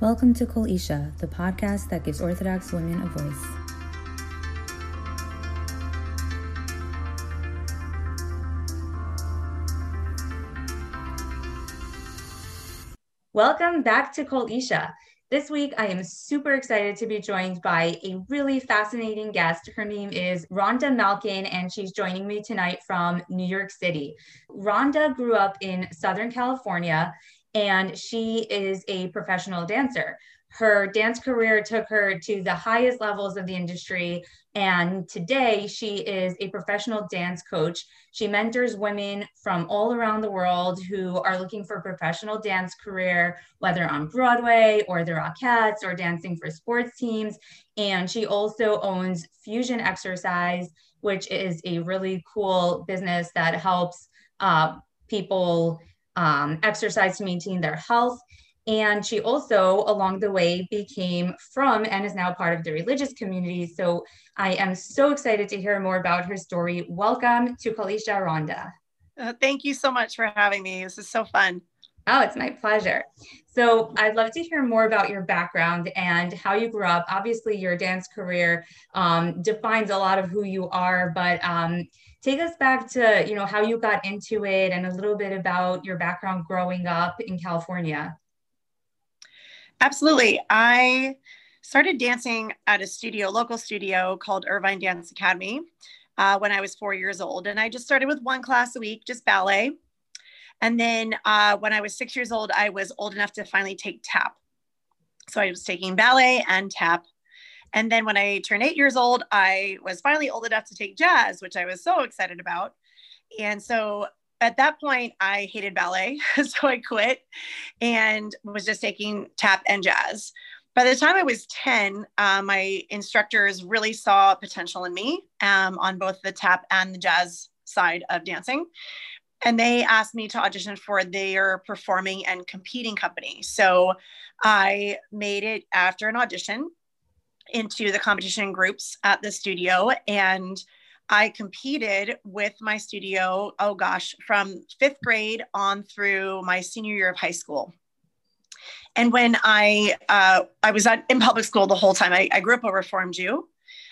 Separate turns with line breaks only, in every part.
Welcome to Kol Isha, the podcast that gives Orthodox women a voice. Welcome back to Kol Isha. This week, I am super excited to be joined by a really fascinating guest. Her name is Rhonda Malkin, and she's joining me tonight from New York City. Rhonda grew up in Southern California, and she is a professional dancer. Her dance career took her to the highest levels of the industry. And today she is a professional dance coach. She mentors women from all around the world who are looking for a professional dance career, whether on Broadway or the Rockettes or dancing for sports teams. And she also owns Fusion Exercise, which is a really cool business that helps uh, people um, exercise to maintain their health and she also, along the way, became frum and is now part of the religious community. So I am so excited to hear more about her story. Welcome to Kol Isha Rhonda.
Uh, thank you so much for having me. This is so fun.
Oh, it's my pleasure. So, I'd love to hear more about your background and how you grew up. Obviously, your dance career um, defines a lot of who you are, but um, take us back to you know how you got into it and a little bit about your background growing up in California.
Absolutely. I started dancing at a studio, local studio called Irvine Dance Academy uh, when I was four years old. And I just started with one class a week, just ballet. And then uh, when I was six years old, I was old enough to finally take tap. So I was taking ballet and tap. And then when I turned eight years old, I was finally old enough to take jazz, which I was so excited about. And so at that point, I hated ballet. so I quit and was just taking tap and jazz. By the time I was 10, uh, my instructors really saw potential in me um, on both the tap and the jazz side of dancing. And they asked me to audition for their performing and competing company. So I made it after an audition into the competition groups at the studio and I competed with my studio, oh gosh, from fifth grade on through my senior year of high school. And when I uh, I was in public school the whole time, I, I grew up a Reformed Jew.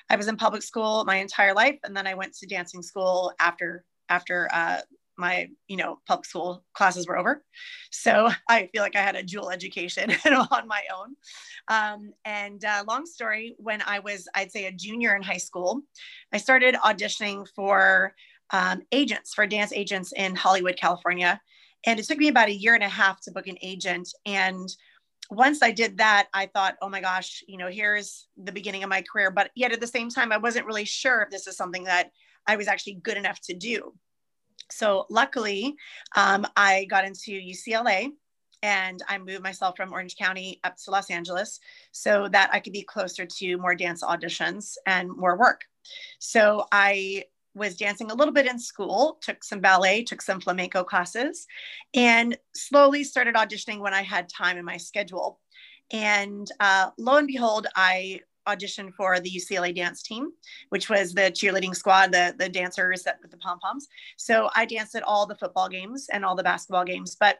I was in public school my entire life, and then I went to dancing school after after uh, my you know public school classes were over so i feel like i had a dual education on my own um, and uh, long story when i was i'd say a junior in high school i started auditioning for um, agents for dance agents in hollywood california and it took me about a year and a half to book an agent and once I did that, I thought, oh my gosh, you know, here's the beginning of my career. But yet at the same time, I wasn't really sure if this is something that I was actually good enough to do. So luckily, um, I got into UCLA and I moved myself from Orange County up to Los Angeles so that I could be closer to more dance auditions and more work. So I was dancing a little bit in school, took some ballet, took some flamenco classes, and slowly started auditioning when I had time in my schedule. And uh, lo and behold, I audition for the UCLA dance team, which was the cheerleading squad, the, the dancers that, with the pom poms. So I danced at all the football games and all the basketball games. But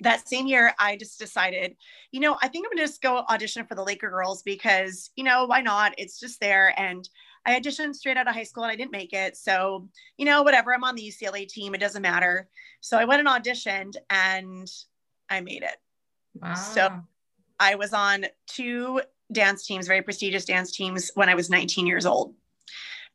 that same year, I just decided, you know, I think I'm going to just go audition for the Laker girls because, you know, why not? It's just there. And I auditioned straight out of high school and I didn't make it. So, you know, whatever, I'm on the UCLA team. It doesn't matter. So I went and auditioned and I made it. Wow. So I was on two dance teams, very prestigious dance teams, when I was 19 years old.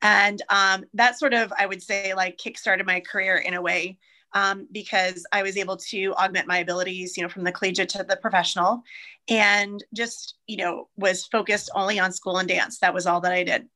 And um, that sort of, I would say, like kickstarted my career in a way um, because I was able to augment my abilities, you know, from the collegiate to the professional, and just, you know, was focused only on school and dance. That was all that I did.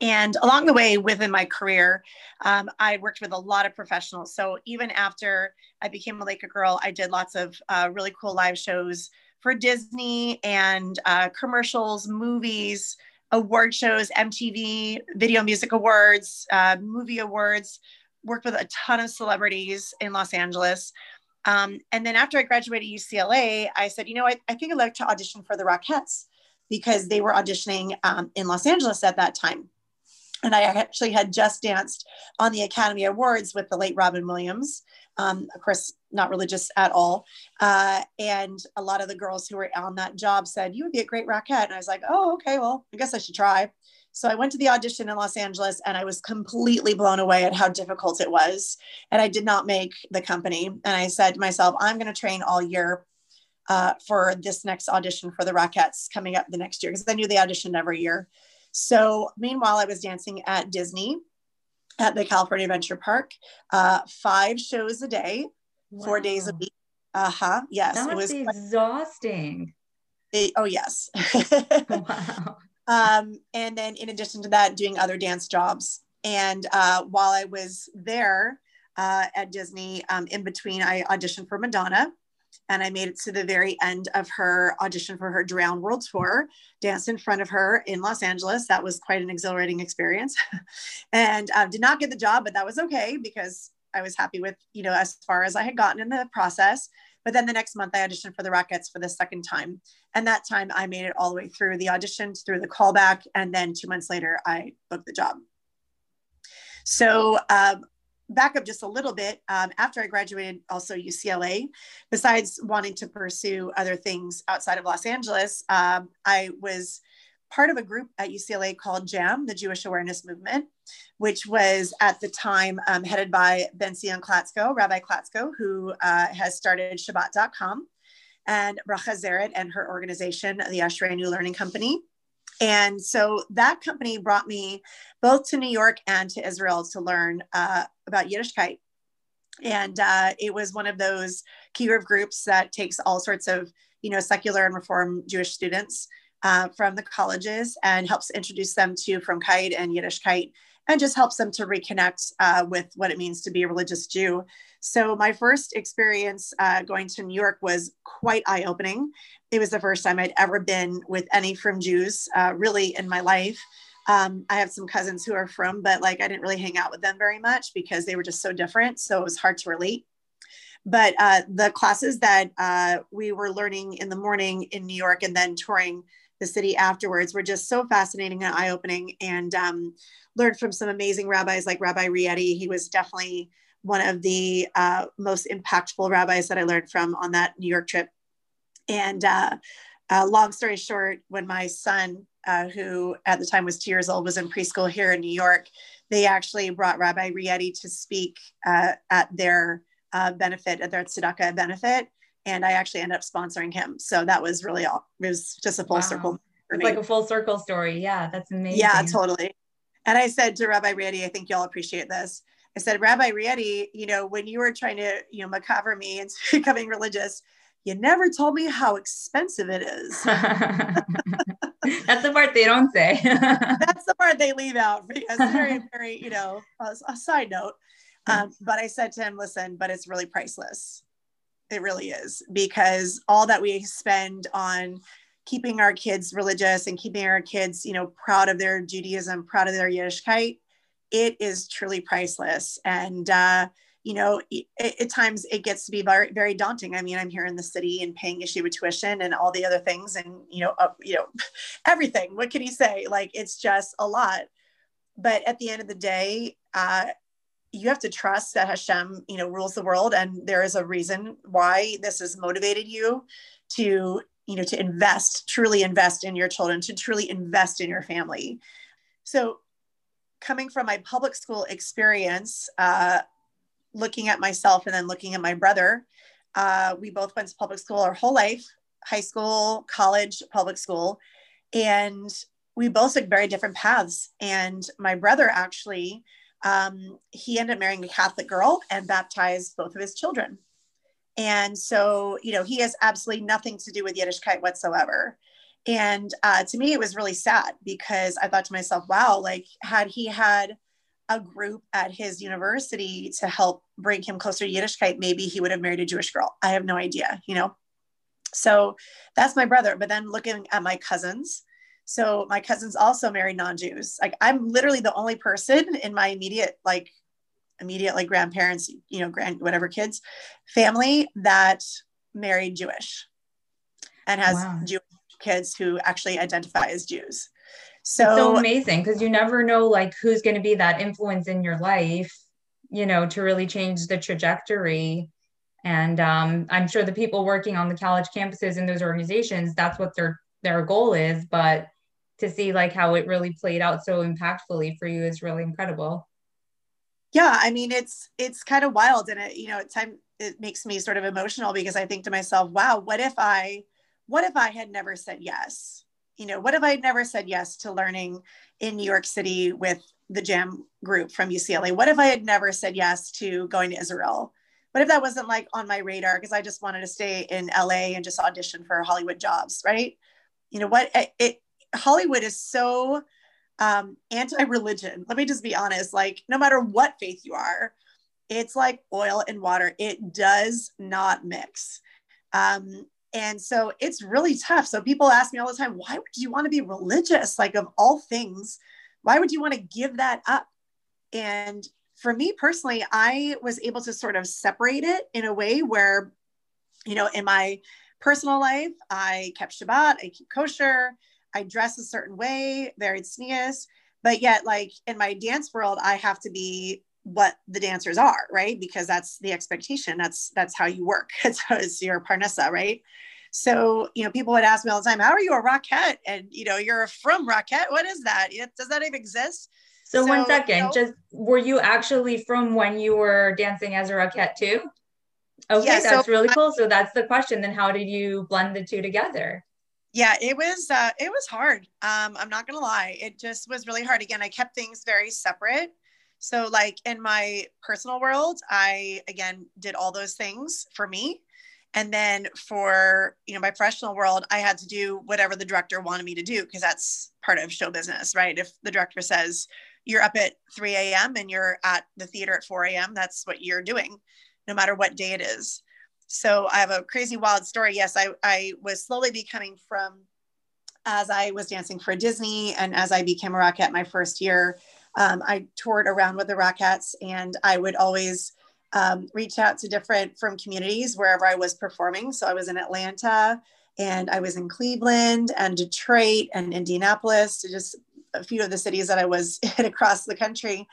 And along the way within my career, um, I worked with a lot of professionals. So even after I became a Laker girl, I did lots of uh, really cool live shows for Disney and uh, commercials, movies, award shows, MTV, Video Music Awards, uh, movie awards, worked with a ton of celebrities in Los Angeles. Um, and then after I graduated UCLA, I said, you know, I, I think I'd like to audition for the Rockettes because they were auditioning um, in Los Angeles at that time. And I actually had just danced on the Academy Awards with the late Robin Williams Um, of course, not religious at all. Uh, and a lot of the girls who were on that job said, You would be a great Rockette. And I was like, Oh, okay, well, I guess I should try. So I went to the audition in Los Angeles and I was completely blown away at how difficult it was. And I did not make the company. And I said to myself, I'm going to train all year uh, for this next audition for the Rockettes coming up the next year because I knew they auditioned every year. So meanwhile, I was dancing at Disney at the California Adventure Park, uh, five shows a day, wow. four days a week. Uh huh. Yes,
that it was exhausting.
It, oh yes. wow. Um, and then in addition to that, doing other dance jobs. And uh, while I was there uh, at Disney, um, in between, I auditioned for Madonna. And I made it to the very end of her audition for her Drowned World Tour, danced in front of her in Los Angeles. That was quite an exhilarating experience. and uh, did not get the job, but that was okay because I was happy with, you know, as far as I had gotten in the process. But then the next month, I auditioned for the Rockettes for the second time. And that time, I made it all the way through the auditions, through the callback. And then two months later, I booked the job. So, um, back up just a little bit. Um, after I graduated, also UCLA, besides wanting to pursue other things outside of Los Angeles, um, I was part of a group at UCLA called JAM, the Jewish Awareness Movement, which was at the time um, headed by Ben Zion Klatzko, Rabbi Klatzko, who uh, has started Shabbat.com, and Bracha Zaret and her organization, the Ashreinu Learning Company. And so that company brought me both to New York and to Israel to learn uh, about Yiddishkeit. And uh, it was one of those kiruv groups that takes all sorts of, you know, secular and reform Jewish students uh, from the colleges and helps introduce them to Frumkeit and Yiddishkeit and just helps them to reconnect uh, with what it means to be a religious Jew. So my first experience uh, going to New York was quite eye-opening. It was the first time I'd ever been with any frum Jews, uh, really in my life. Um, I have some cousins who are frum, but like I didn't really hang out with them very much because they were just so different. So it was hard to relate. But uh, the classes that uh, we were learning in the morning in New York and then touring the city afterwards were just so fascinating and eye opening. And um, learned from some amazing rabbis like Rabbi Rieti. He was definitely one of the uh, most impactful rabbis that I learned from on that New York trip. And uh, uh, long story short, when my son, uh, who at the time was two years old, was in preschool here in New York, they actually brought Rabbi Rieti to speak uh, at their uh, benefit, at their tzedakah benefit and I actually ended up sponsoring him. So that was really all. It was just a full wow. circle.
it's me. like a full circle story. Yeah, that's amazing.
Yeah, totally. And I said to Rabbi Rieti, I think y'all appreciate this. I said, Rabbi Rieti, you know, when you were trying to, you know, macabre me into becoming religious, you never told me how expensive it is.
That's the part they don't say.
That's the part they leave out because very, very, you know, a, a side note. Um, but I said to him, listen, but it's really priceless. It really is because all that we spend on keeping our kids religious and keeping our kids, you know, proud of their Judaism, proud of their Yiddishkeit, it is truly priceless. And, uh, you know, it, at times it gets to be very, very daunting. I mean, I'm here in the city and paying yeshiva tuition and all the other things, and you know, uh, you know, everything. What can you say? Like, it's just a lot. But at the end of the day, uh, you have to trust that Hashem, you know, rules the world, and there is a reason why this has motivated you to, you know, to invest, truly invest in your children, to truly invest in your family. So, coming from my public school experience, uh, looking at myself and then looking at my brother, uh, we both went to public school our whole life, high school, college, public school, and we both took very different paths. And my brother actually um, he ended up marrying a Catholic girl and baptized both of his children. And so, you know, he has absolutely nothing to do with Yiddishkeit whatsoever. And uh, to me, it was really sad because I thought to myself, wow, like, had he had a group at his university to help bring him closer to Yiddishkeit, maybe he would have married a Jewish girl. I have no idea, you know? So that's my brother. But then looking at my cousins, so my cousins also married non-Jews. Like I'm literally the only person in my immediate like immediate like grandparents, you know, grand whatever kids family that married Jewish and has wow. Jewish kids who actually identify as Jews. So,
so amazing because you never know like who's going to be that influence in your life you know, to really change the trajectory. And um, I'm sure the people working on the college campuses in those organizations, that's what their their goal is. But to see like how it really played out so impactfully for you is really incredible.
Yeah, I mean it's it's kind of wild, and it you know at time it makes me sort of emotional because I think to myself, wow, what if I what if I had never said yes? You know, what if I had never said yes to learning in New York City with the jam group from UCLA? What if I had never said yes to going to Israel? What if that wasn't like on my radar because I just wanted to stay in LA and just audition for Hollywood jobs, right? You know what? It, it Hollywood is so um, anti-religion. Let me just be honest. Like, no matter what faith you are, it's like oil and water. It does not mix. Um, and so it's really tough. So people ask me all the time, why would you want to be religious? Like, of all things, why would you want to give that up? And for me personally, I was able to sort of separate it in a way where, you know, in my personal life, I kept Shabbat, I keep kosher, I dress a certain way, very tznius, but yet, like in my dance world, I have to be what the dancers are, right? Because that's the expectation. That's that's how you work. It's, it's your parnassa, right? So, you know, people would ask me all the time, how are you a rockette? And, you know, you're frum rockette. What is that? Does that even exist?
So, so one second, you know, just were you actually frum when you were dancing as a rockette too? Okay, yeah, that's so really cool. So that's the question. Then how did you blend the two together?
Yeah, it was uh, it was hard. Um, I'm not gonna lie, it just was really hard. Again, I kept things very separate. So, like in my personal world, I again did all those things for me and then for you know my professional world i had to do whatever the director wanted me to do because that's part of show business right if the director says you're up at 3 a.m and you're at the theater at 4 a.m that's what you're doing no matter what day it is so i have a crazy wild story yes i, I was slowly becoming frum as i was dancing for disney and as i became a rockette my first year um, i toured around with the rockettes and i would always um, reach out to different frum communities wherever I was performing. So I was in Atlanta and I was in Cleveland and Detroit and Indianapolis, just a few of the cities that I was across the country.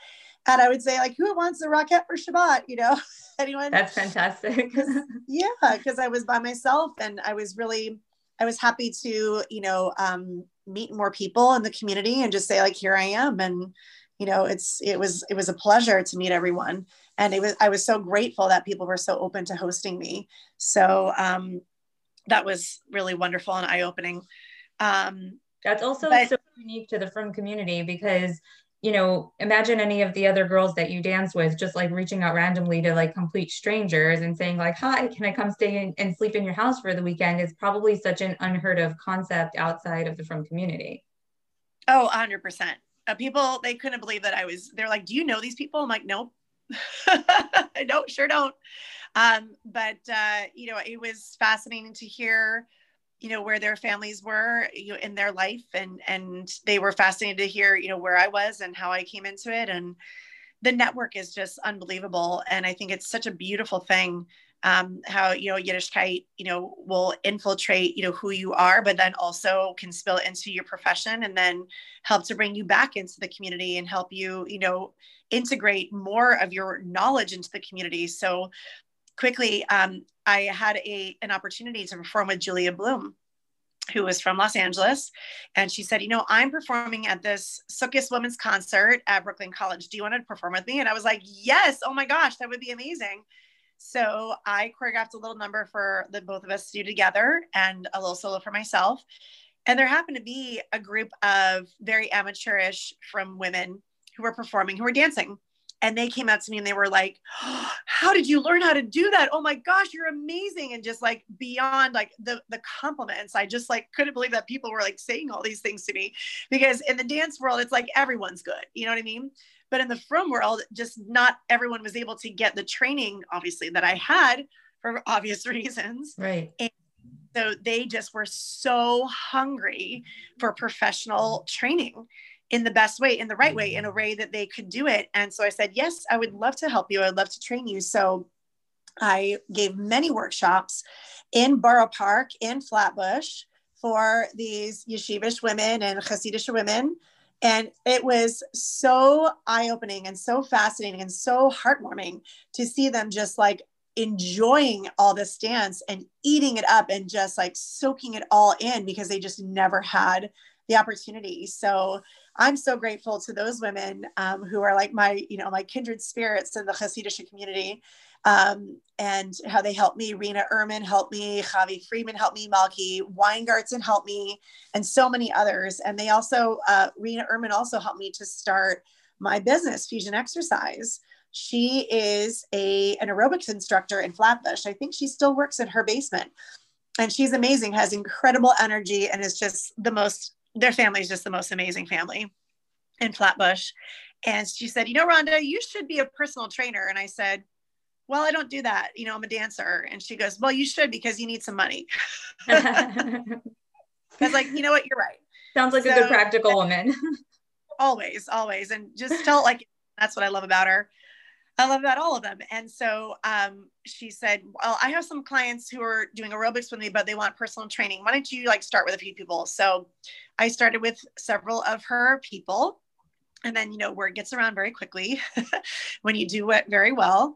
And I would say, like, who wants a rockette for Shabbat? You know, anyone?
That's fantastic.
yeah, because I was by myself and I was really, I was happy to, you know, um, meet more people in the community and just say, like, here I am. And, you know, it's, it was, it was a pleasure to meet everyone and it was i was so grateful that people were so open to hosting me so um, that was really wonderful and eye-opening um,
that's also but, so unique to the frum community because you know imagine any of the other girls that you dance with just like reaching out randomly to like complete strangers and saying like hi can i come stay in, and sleep in your house for the weekend? is probably such an unheard of concept outside of the frum community.
Oh 100% uh, people they couldn't believe that i was they're like do you know these people? I'm like nope. I don't, sure don't. Um, but uh, you know, it was fascinating to hear, you know, where their families were, you know, in their life, and and they were fascinated to hear, you know, where I was and how I came into it, and the network is just unbelievable, and I think it's such a beautiful thing. Um, how you know Yiddishkeit, you know, will infiltrate, you know, who you are, but then also can spill into your profession, and then help to bring you back into the community and help you, you know, integrate more of your knowledge into the community. So quickly, um, I had a an opportunity to perform with Julia Bloom, who was from Los Angeles, and she said, "You know, I'm performing at this Sukkot Women's Concert at Brooklyn College. Do you want to perform with me?" And I was like, "Yes! Oh my gosh, that would be amazing." So I choreographed a little number for the both of us to do together, and a little solo for myself. And there happened to be a group of very amateurish frum women who were performing, who were dancing. And they came out to me and they were like, oh, How did you learn how to do that? Oh my gosh, you're amazing. And just like beyond like the, the compliments, I just like couldn't believe that people were like saying all these things to me because in the dance world, it's like everyone's good. You know what I mean? But in the frum world, just not everyone was able to get the training, obviously, that I had for obvious reasons.
Right.
And so they just were so hungry for professional training in the best way, in the right way, in a mm-hmm. way that they could do it. And so I said, Yes, I would love to help you. I'd love to train you. So I gave many workshops in Borough Park, in Flatbush for these yeshivish women and Hasidish women. And it was so eye opening and so fascinating and so heartwarming to see them just like enjoying all this dance and eating it up and just like soaking it all in because they just never had the opportunity. So I'm so grateful to those women um, who are like my, you know, my kindred spirits in the Hasidic community um, and how they helped me. Rena Ehrman helped me, Javi Friedman helped me, Malky Weingarten helped me, and so many others. And they also, uh, Rena Ehrman also helped me to start my business, Fusion Exercise. She is a, an aerobics instructor in Flatbush. I think she still works in her basement. And she's amazing, has incredible energy, and is just the most, their family is just the most amazing family in Flatbush. And she said, You know, Rhonda, you should be a personal trainer. And I said, well, I don't do that. You know, I'm a dancer. And she goes, well, you should because you need some money. I was like, you know what? You're right.
Sounds like so, a good practical woman.
always, always. And just felt like, that's what I love about her. I love about all of them. And so um, she said, well, I have some clients who are doing aerobics with me, but they want personal training. Why don't you like start with a few people? So I started with several of her people. And then, you know, word gets around very quickly when you do it very well.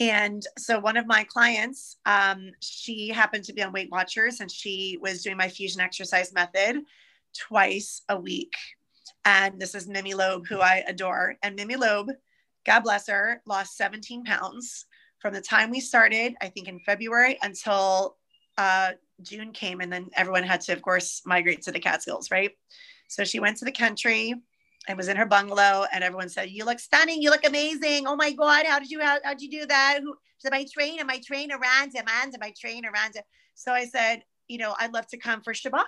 And so one of my clients, um, she happened to be on Weight Watchers and she was doing my fusion exercise method twice a week. And this is Mimi Loeb, who I adore. And Mimi Loeb, God bless her, lost 17 pounds from the time we started, I think in February until uh, June came. And then everyone had to, of course, migrate to the Catskills, right? So she went to the country I was in her bungalow and everyone said, You look stunning. You look amazing. Oh my God. How did you, how, how'd you do that? Who said, My trainer, my trainer, Randa, Manda, my trainer, Randa. So I said, You know, I'd love to come for Shabbat.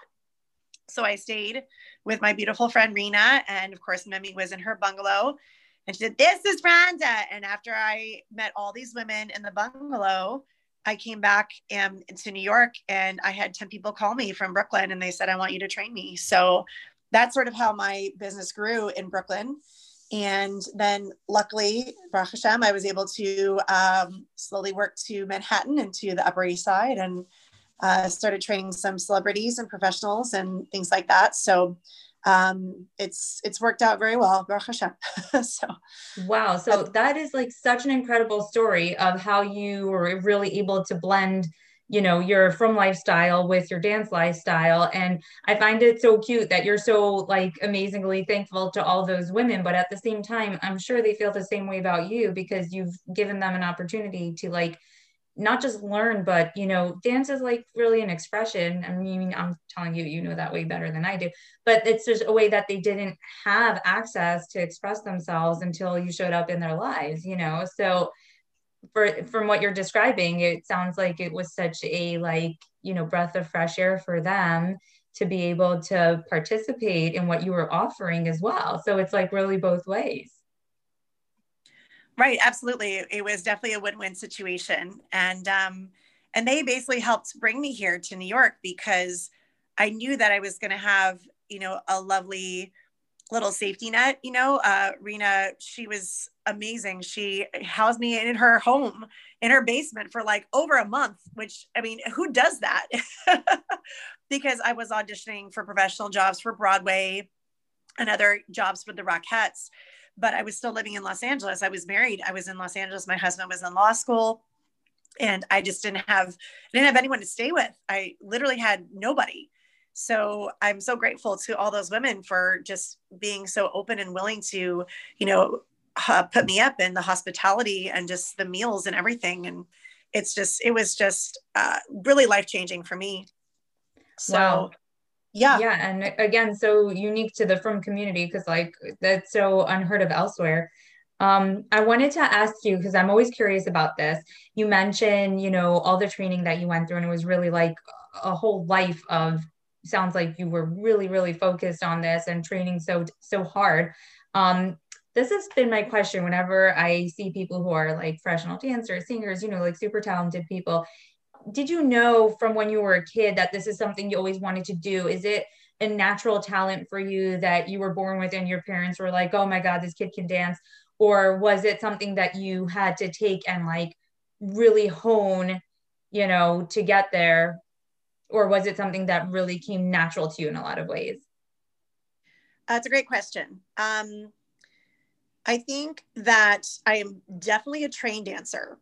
So I stayed with my beautiful friend Rena. And of course, Mimi was in her bungalow. And she said, This is Randa. And after I met all these women in the bungalow, I came back um, to New York and I had 10 people call me from Brooklyn and they said, I want you to train me. So that's sort of how my business grew in Brooklyn. And then luckily, Baruch Hashem, I was able to um, slowly work to Manhattan and to the Upper East Side and uh, started training some celebrities and professionals and things like that. So um, it's it's worked out very well, Baruch Hashem. so
wow, so that is like such an incredible story of how you were really able to blend you know your frum lifestyle with your dance lifestyle. And i find it so cute that you're so like amazingly thankful to all those women. But at the same time i'm sure they feel the same way about you because you've given them an opportunity to like not just learn but you know dance is like really an expression. I mean i'm telling you you know that way better than i do. But it's just a way that they didn't have access to express themselves until you showed up in their lives you know? So for from what you're describing it sounds like it was such a like you know breath of fresh air for them to be able to participate in what you were offering as well. So it's like really both ways
right absolutely it was definitely a win-win situation and um and they basically helped bring me here to new york because i knew that i was going to have you know a lovely little safety net. You know, uh, Rena, she was amazing. She housed me in her home in her basement for like over a month, which I mean, who does that? because I was auditioning for professional jobs for Broadway and other jobs for the Rockettes. But I was still living in Los Angeles. I was married. I was in Los Angeles. My husband was in law school. And I just didn't have I didn't have anyone to stay with. I literally had nobody. So I'm so grateful to all those women for just being so open and willing to, you know, uh, put me up in the hospitality and just the meals and everything. And it's just, it was just uh, really life changing for me. So, wow. Yeah.
Yeah. And again, so unique to the Frum community because, like, that's so unheard of elsewhere. Um, I wanted to ask you because I'm always curious about this. You mentioned, you know, all the training that you went through, and it was really like a whole life of sounds like you were really really focused on this and training so so hard um, this has been my question whenever i see people who are like professional dancers singers you know like super talented people did you know from when you were a kid that this is something you always wanted to do is it a natural talent for you that you were born with and your parents were like oh my god this kid can dance or was it something that you had to take and like really hone you know to get there or was it something that really came natural to you in a lot of ways?
That's a great question. Um, I think that I am definitely a trained dancer.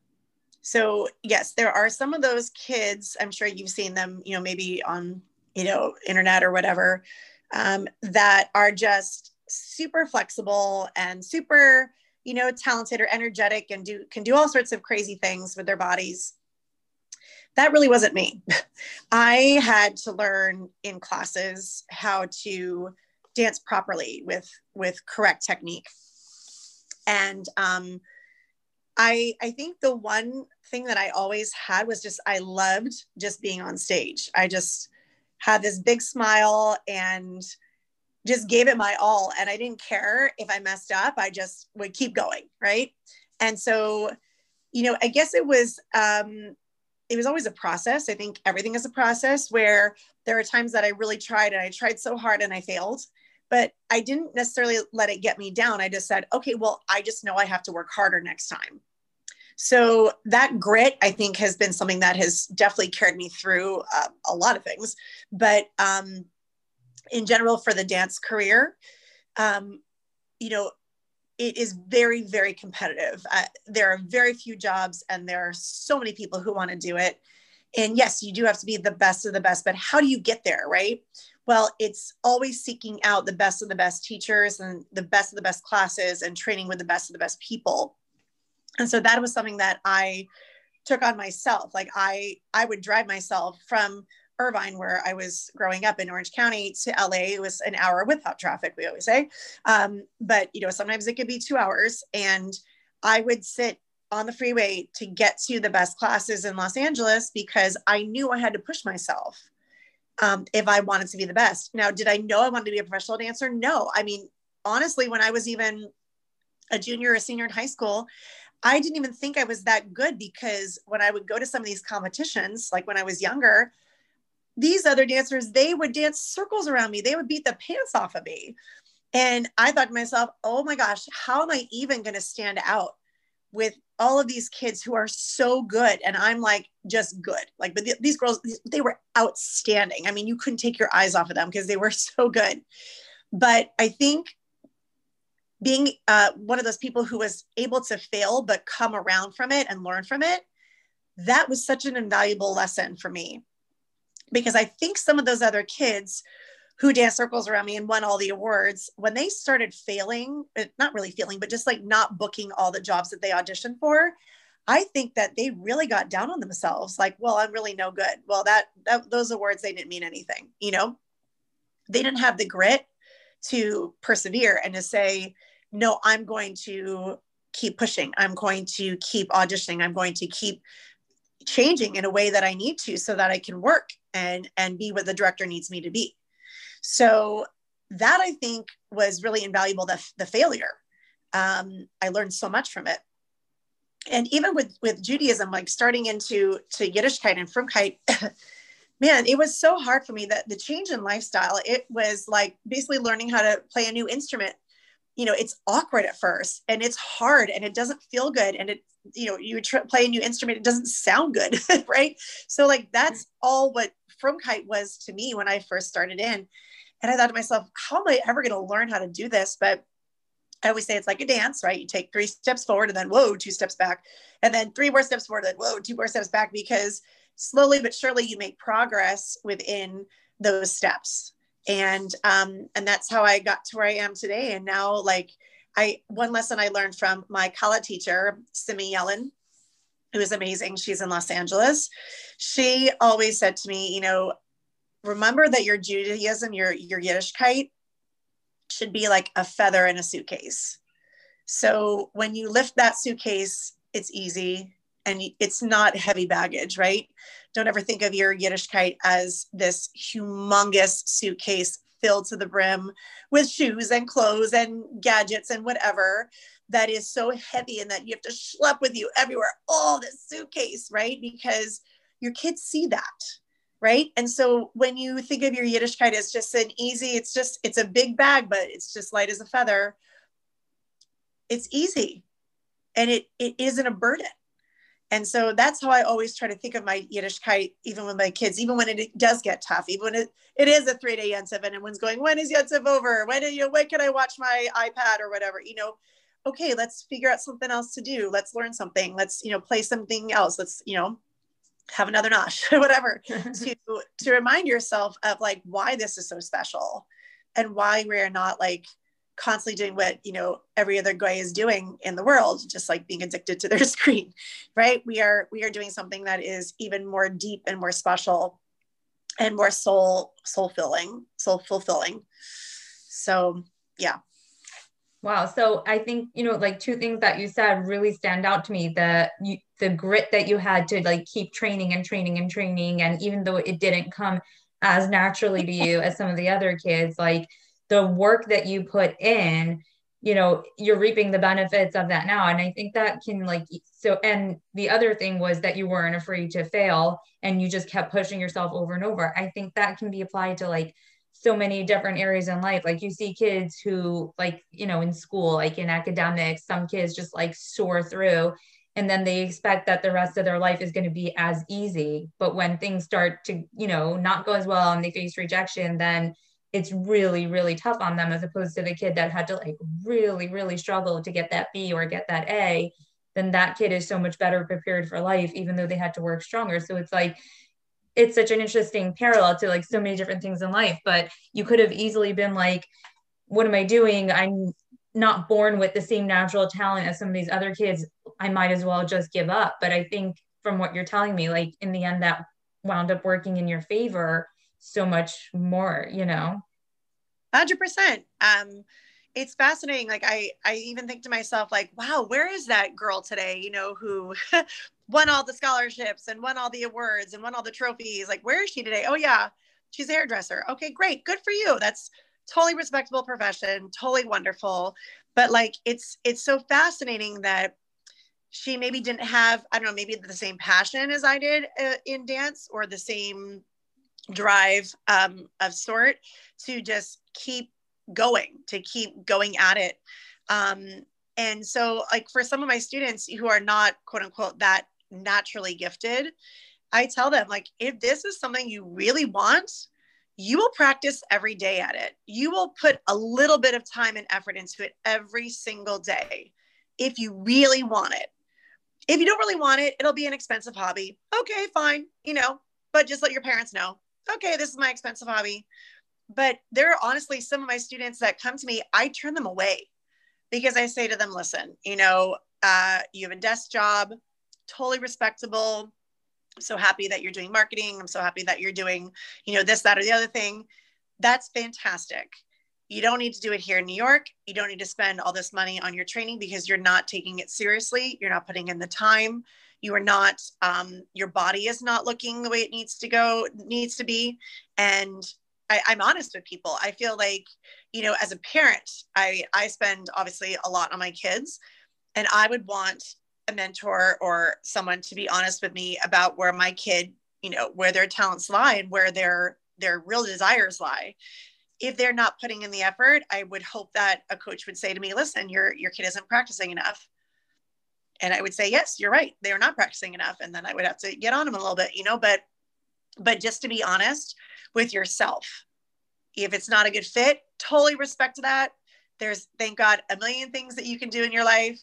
So yes, there are some of those kids. I'm sure you've seen them. You know, maybe on you know internet or whatever, um, that are just super flexible and super you know talented or energetic and do can do all sorts of crazy things with their bodies that really wasn't me i had to learn in classes how to dance properly with with correct technique and um i i think the one thing that i always had was just i loved just being on stage i just had this big smile and just gave it my all and I didn't care if I messed up. I just would keep going, right? And so, you know, I guess it was um it was always a process. I think everything is a process where there are times that I really tried and I tried so hard and I failed, but I didn't necessarily let it get me down. I just said, okay, well, I just know I have to work harder next time. So that grit, I think, has been something that has definitely carried me through uh, a lot of things. But um, in general for the dance career um, you know it is very very competitive. Uh, there are very few jobs and there are so many people who want to do it. And yes you do have to be the best of the best but how do you get there right? Well it's always seeking out the best of the best teachers and the best of the best classes and training with the best of the best people and so that was something that i took on myself like i i would drive myself from Irvine, where I was growing up in Orange County, to LA. It was an hour without traffic, we always say. Um, but you know, sometimes it could be two hours, and I would sit on the freeway to get to the best classes in Los Angeles because I knew I had to push myself um, if I wanted to be the best. Now, did I know I wanted to be a professional dancer? No. I mean, honestly, when I was even a junior or senior in high school, I didn't even think I was that good because when I would go to some of these competitions, like when I was younger, these other dancers, they would dance circles around me. They would beat the pants off of me. And I thought to myself, oh my gosh, how am I even going to stand out with all of these kids who are so good? And I'm like, just good. Like, but th- these girls, they were outstanding. I mean, you couldn't take your eyes off of them because they were so good. But I think being uh, one of those people who was able to fail but come around from it and learn from it, that was such an invaluable lesson for me because I think some of those other kids who danced circles around me and won all the awards, when they started failing, eh, not really failing, but just like not booking all the jobs that they auditioned for, I think that they really got down on themselves. Like, well, I'm really no good. Well, that, that those awards they didn't mean anything. You know, they didn't have the grit to persevere and to say, no, I'm going to keep pushing. I'm going to keep auditioning. I'm going to keep changing in a way that I need to so that I can work and and be what the director needs me to be. So that I think was really invaluable. The, the failure, um, I learned so much from it. And even with with Judaism, like starting into to Yiddishkeit and Frumkeit, man, it was so hard for me that the change in lifestyle. It was like basically learning how to play a new instrument you know it's awkward at first and it's hard and it doesn't feel good and it you know you tr- play a new instrument it doesn't sound good right? So like that's all what frumkeit was to me when i first started in. And i thought to myself how am i ever going to learn how to do this? But I always say it's like a dance, right? You take three steps forward and then whoa, two steps back, and then three more steps forward, and then whoa, two more steps back, because slowly but surely you make progress within those steps and um, and that's how I got to where I am today. And now, like, I one lesson I learned from my Kallah teacher, Simi Yellen, who is amazing. She's in Los Angeles. She always said to me, you know, remember that your Judaism, your your Yiddishkeit, should be like a feather in a suitcase. So when you lift that suitcase, it's easy and it's not heavy baggage, right? Don't ever think of your Yiddishkeit as this humongous suitcase filled to the brim with shoes and clothes and gadgets and whatever that is so heavy and that you have to schlep with you everywhere. Oh, this suitcase, right? Because your kids see that, right? And so when you think of your Yiddishkeit as just an easy, it's just, it's a big bag, but it's just light as a feather. It's easy and it, it isn't a burden And so that's how I always try to think of my Yiddishkeit, even with my kids, even when it does get tough, even when it, it is a three day Yontiv and everyone's going, when is Yontiv over? When, you know, when can I watch my iPad or whatever, you know, okay, let's figure out something else to do. Let's learn something. Let's, you know, play something else. Let's, you know, have another nosh, whatever, to, to remind yourself of like why this is so special and why we're not like constantly doing what you know every other guy is doing in the world just like being addicted to their screen right? We are we are doing something that is even more deep and more special and more soul soul filling soul fulfilling. So yeah.
Wow. So i think you know like two things that you said really stand out to me the you, the grit that you had to like keep training and training and training and even though it didn't come as naturally to you as some of the other kids like the work that you put in you know you're reaping the benefits of that now. And i think that can like so and the other thing was that you weren't afraid to fail and you just kept pushing yourself over and over. I think that can be applied to like so many different areas in life. Like you see kids who like you know in school like in academics some kids just like soar through and then they expect that the rest of their life is going to be as easy. But when things start to you know not go as well and they face rejection then it's really really tough on them as opposed to the kid that had to like really really struggle to get that b or get that a then that kid is so much better prepared for life even though they had to work stronger. So it's like it's such an interesting parallel to like so many different things in life but you could have easily been like what am i doing? I'm not born with the same natural talent as some of these other kids. I might as well just give up. But i think from what you're telling me like in the end that wound up working in your favor so much more, you know?
100%. Um, it's fascinating. Like I, I even think to myself, like, wow, where is that girl today? You know, who won all the scholarships and won all the awards and won all the trophies. Like, where is she today? Oh yeah, she's a hairdresser. Okay, great, good for you. That's totally respectable profession, totally wonderful. But like, it's it's so fascinating that she maybe didn't have, I don't know, maybe the same passion as I did uh, in dance or the same drive um, of sort to just keep going, to keep going at it. Um, and so, like for some of my students who are not quote unquote that naturally gifted, I tell them, like, if this is something you really want, you will practice every day at it. You will put a little bit of time and effort into it every single day if you really want it. If you don't really want it, it'll be an expensive hobby. Okay, fine, you know, but just let your parents know okay, this is my expensive hobby. But there are honestly some of my students that come to me, I turn them away because I say to them, listen, you know, uh, you have a desk job, totally respectable. I'm so happy that you're doing marketing. I'm so happy that you're doing, you know, this, that, or the other thing. That's fantastic. You don't need to do it here in New York. You don't need to spend all this money on your training because you're not taking it seriously. You're not putting in the time you are not um, your body is not looking the way it needs to go needs to be and I, i'm honest with people i feel like you know as a parent i i spend obviously a lot on my kids and i would want a mentor or someone to be honest with me about where my kid you know where their talents lie and where their their real desires lie if they're not putting in the effort i would hope that a coach would say to me listen your your kid isn't practicing enough. And i would say yes you're right they're not practicing enough. And then i would have to get on them a little bit you know but but just to be honest with yourself if it's not a good fit totally respect that. There's thank god a million things that you can do in your life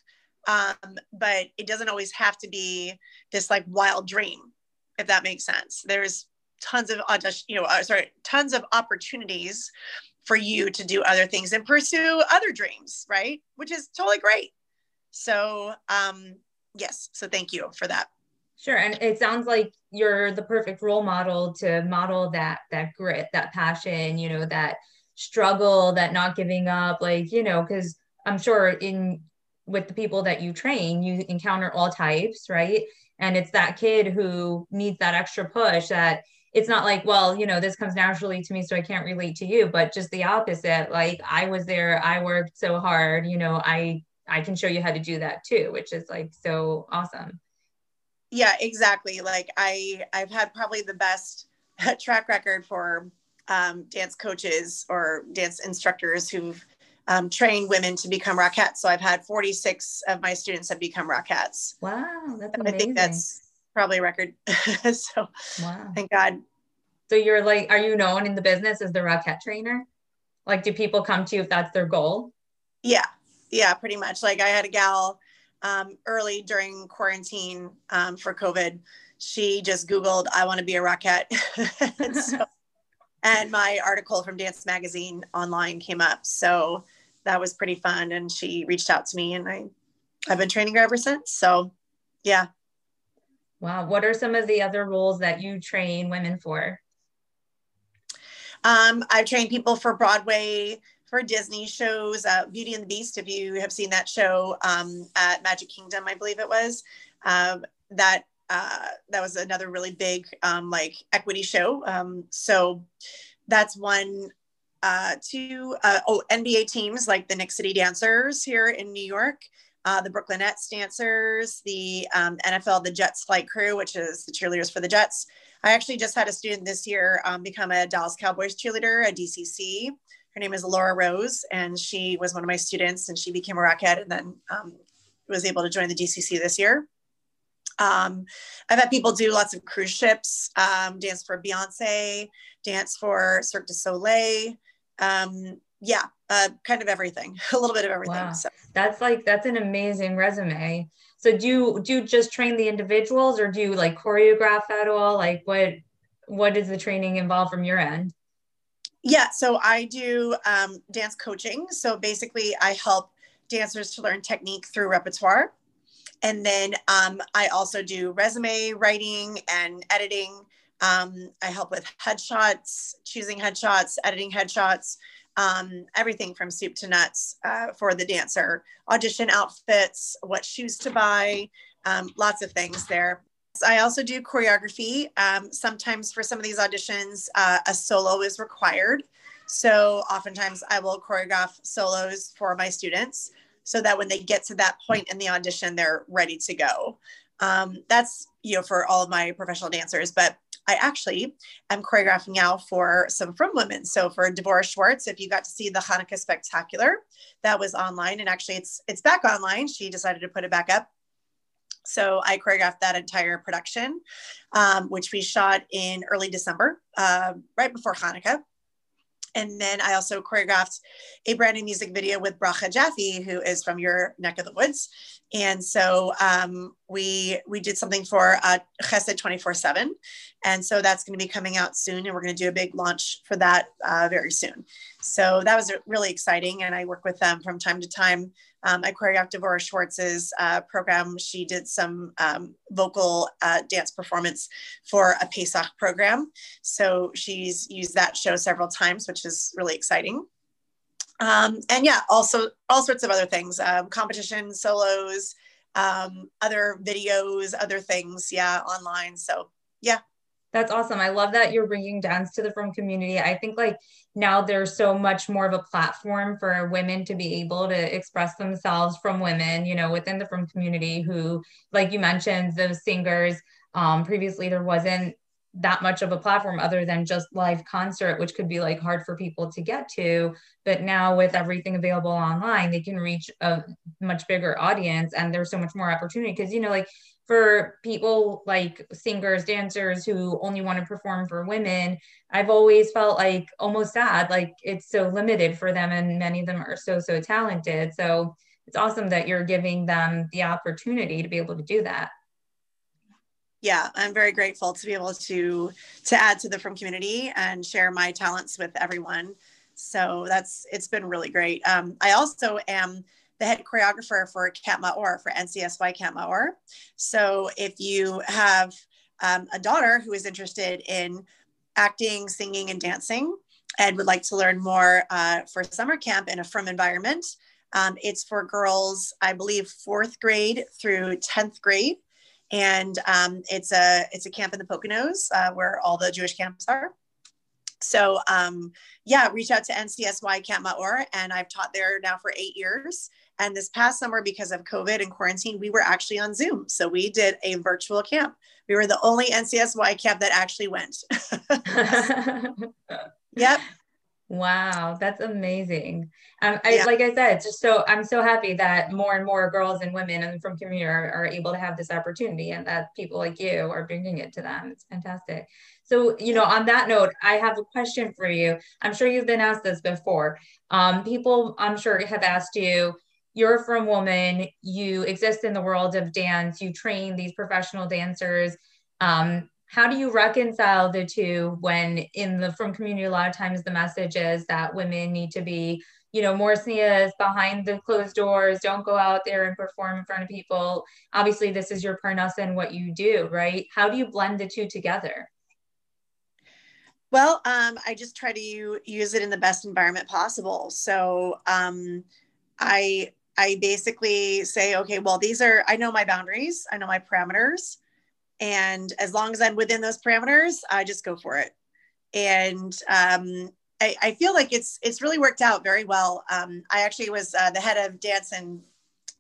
um, but it doesn't always have to be this like wild dream if that makes sense. There's tons of you know uh, sorry tons of opportunities for you to do other things and pursue other dreams right which is totally great so, um, yes, so thank you for that.
Sure, and it sounds like you're the perfect role model to model that that grit, that passion, you know, that struggle, that not giving up, like you know, because I'm sure in with the people that you train, you encounter all types, right? And it's that kid who needs that extra push that it's not like, well, you know, this comes naturally to me, so I can't relate to you, but just the opposite. Like I was there, I worked so hard, you know, I I can show you how to do that too, which is like so awesome.
Yeah, exactly. Like I I've had probably the best track record for um, dance coaches or dance instructors who've um, train women to become Rockettes. So I've had 46 of my students have become Rockettes.
Wow, that's
amazing. I think that's probably a record. so wow. thank God.
So you're like, are you known in the business as the Rockette trainer? Like, do people come to you if that's their goal?
Yeah, yeah, pretty much. Like I had a gal um, early during quarantine um, for COVID. She just Googled, I want to be a Rockette. and, so, and my article from Dance Magazine online came up. So that was pretty fun. And she reached out to me and I, I have been training her ever since. So yeah.
Wow. What are some of the other roles that you train women for?
Um, I've trained people for Broadway, for Disney shows, uh, Beauty and the Beast. If you have seen that show um, at Magic Kingdom, I believe it was, um, that uh, that was another really big um, like equity show. Um, so that's one. Uh, two uh, oh NBA teams like the Knick City Dancers here in New York. Uh, the Brooklyn Nets dancers, the um, NFL, the Jets flight crew, which is the cheerleaders for the Jets. I actually just had a student this year um, become a Dallas Cowboys cheerleader at DCC. Her name is Laura Rose, and she was one of my students, and she became a Rockette, and then um, was able to join the DCC this year. Um, I've had people do lots of cruise ships, um, dance for Beyonce, dance for Cirque du Soleil. Um, yeah, uh, kind of everything, a little bit of everything. Wow. So.
That's like that's an amazing resume. So do you do you just train the individuals, or do you like choreograph at all? Like what what does the training involve from your end?
Yeah, so I do um, dance coaching. So basically, I help dancers to learn technique through repertoire. And then um, I also do resume writing and editing. Um, I help with headshots, choosing headshots, editing headshots, um, everything from soup to nuts uh, for the dancer, audition outfits, what shoes to buy, um, lots of things there. I also do choreography. Um, sometimes for some of these auditions, uh, a solo is required. So oftentimes I will choreograph solos for my students so that when they get to that point in the audition, they're ready to go. Um, that's, you know, for all of my professional dancers, but I actually am choreographing now for some frum women. So for Devorah Schwartz, if you got to see the Hanukkah Spectacular, that was online, and actually it's it's back online. She decided to put it back up. So I choreographed that entire production, um, which we shot in early December, uh, right before Hanukkah. And then I also choreographed a brand new music video with Bracha Jaffe, who is from your neck of the woods. And so um, we we did something for uh, Chesed 24 7. And so that's going to be coming out soon. And we're going to do a big launch for that uh, very soon. So that was really exciting. And I work with them from time to time um, I choreographed Devorah Schwartz's uh, program. She did some um, vocal uh, dance performance for a Pesach program. So she's used that show several times, which is really exciting. Um, and yeah, also all sorts of other things, um, competitions, solos, um, other videos, other things, yeah, online. So yeah,
that's awesome. I love that you're bringing dance to the Frum community. I think like now there's so much more of a platform for women to be able to express themselves from women, you know, within the Frum community who, like you mentioned, those singers. Um, previously, there wasn't that much of a platform other than just live concert, which could be like hard for people to get to. But now with everything available online, they can reach a much bigger audience and there's so much more opportunity because, you know, like for people like singers, dancers who only want to perform for women, I've always felt like almost sad, like it's so limited for them, and many of them are so, so talented. So it's awesome that you're giving them the opportunity to be able to do that.
Yeah, I'm very grateful to be able to to add to the Frum community and share my talents with everyone. So that's it's been really great. Um, I also am the head choreographer for Camp Maor, for NCSY Camp Maor. So if you have um, a daughter who is interested in acting, singing, and dancing, and would like to learn more uh, for summer camp in a Frum environment, um, it's for girls, I believe, fourth grade through 10th grade. And um, it's a it's a camp in the Poconos uh, where all the Jewish camps are. So um, yeah, reach out to NCSY Camp Maor, and I've taught there now for eight years. And this past summer, because of COVID and quarantine, we were actually on Zoom. So we did a virtual camp. We were the only NCSY camp that actually went. yep.
Wow, that's amazing. Um, I, yeah. Like I said, just so I'm so happy that more and more girls and women and frum community are, are able to have this opportunity and that people like you are bringing it to them. It's fantastic. So, you know, on that note, I have a question for you. I'm sure you've been asked this before. Um, people, I'm sure, have asked you, you're a frum woman, you exist in the world of dance, you train these professional dancers. Um, how do you reconcile the two when in the frum community a lot of times the message is that women need to be you know more tznius behind the closed doors don't go out there and perform in front of people. Obviously this is your parnasa and what you do right? How do you blend the two together?
Well um, i just try to use it in the best environment possible. So um, i i basically say okay well these are i know my boundaries. I know my parameters and as long as i'm within those parameters i just go for it. And um, I, I, feel like it's it's really worked out very well. Um, i actually was uh, the head of dance and,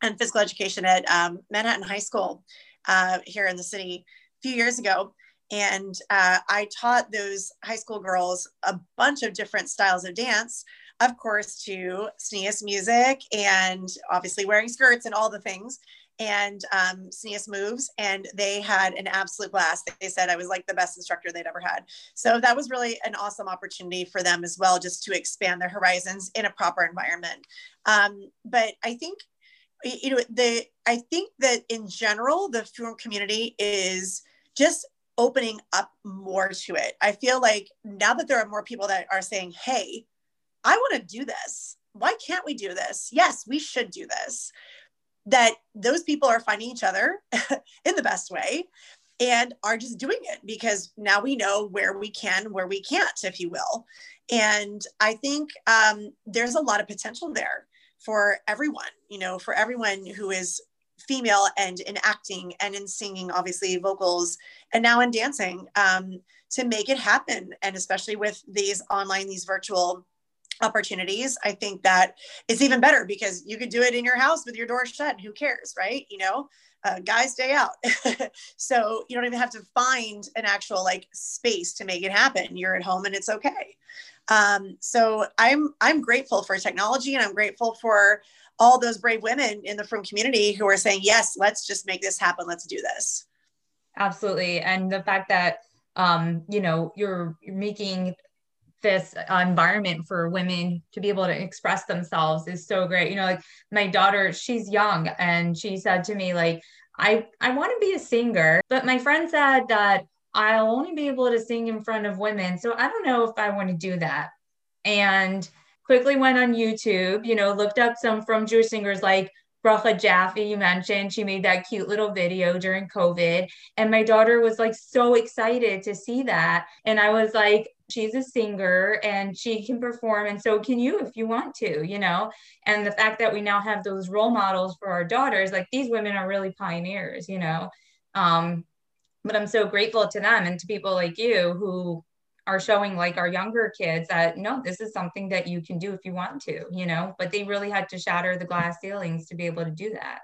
and physical education at um, manhattan high school uh, here in the city a few years ago. And uh, i taught those high school girls a bunch of different styles of dance of course to tznius music and obviously wearing skirts and all the things and um, tznius moves, and they had an absolute blast. They said I was like the best instructor they'd ever had. So that was really an awesome opportunity for them as well, just to expand their horizons in a proper environment. Um, but I think, you know, the I think that in general, the film community is just opening up more to it. I feel like now that there are more people that are saying, "Hey, I want to do this. Why can't we do this? Yes, we should do this." That those people are finding each other in the best way and are just doing it because now we know where we can, where we can't, if you will. And I think um, there's a lot of potential there for everyone, you know, for everyone who is female and in acting and in singing, obviously vocals, and now in dancing um, to make it happen. And especially with these online, these virtual opportunities i think that it's even better because you could do it in your house with your door shut who cares right? You know uh, guys stay out. So you don't even have to find an actual like space to make it happen. You're at home and it's okay. Um, so i'm i'm grateful for technology and i'm grateful for all those brave women in the frum community who are saying yes let's just make this happen. Let's do this.
Absolutely. And the fact that um, you know you're, you're making this environment for women to be able to express themselves is so great. You know, like my daughter, she's young and she said to me like I I want to be a singer, but my friend said that I'll only be able to sing in front of women. So I don't know if I want to do that. And quickly went on YouTube, you know, looked up some frum Jewish singers like Bracha Jaffe, you mentioned, she made that cute little video during COVID. And my daughter was like so excited to see that. And I was like, she's a singer and she can perform and so can you if you want to you know? And the fact that we now have those role models for our daughters like these women are really pioneers you know? Um but i'm so grateful to them and to people like you who are showing like our younger kids that no this is something that you can do if you want to you know? But they really had to shatter the glass ceilings to be able to do that.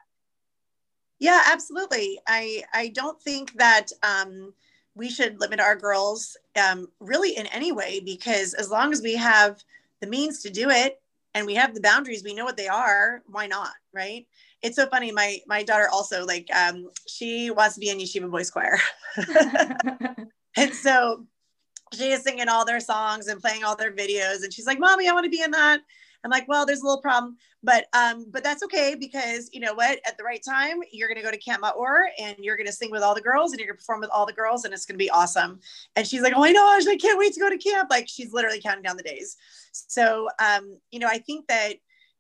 Yeah absolutely. I i don't think that um we should limit our girls um, really in any way because as long as we have the means to do it and we have the boundaries we know what they are why not right? It's so funny my my daughter also like um, she wants to be in yeshiva boys choir. And so she is singing all their songs and playing all their videos and she's like mommy i want to be in that I'm like, well, there's a little problem, but um, but that's okay because you know what? At the right time, you're gonna go to Camp Maor and you're gonna sing with all the girls and you're gonna perform with all the girls and it's gonna be awesome. And she's like, oh my gosh, I can't wait to go to camp. Like she's literally counting down the days. So um, you know, I think that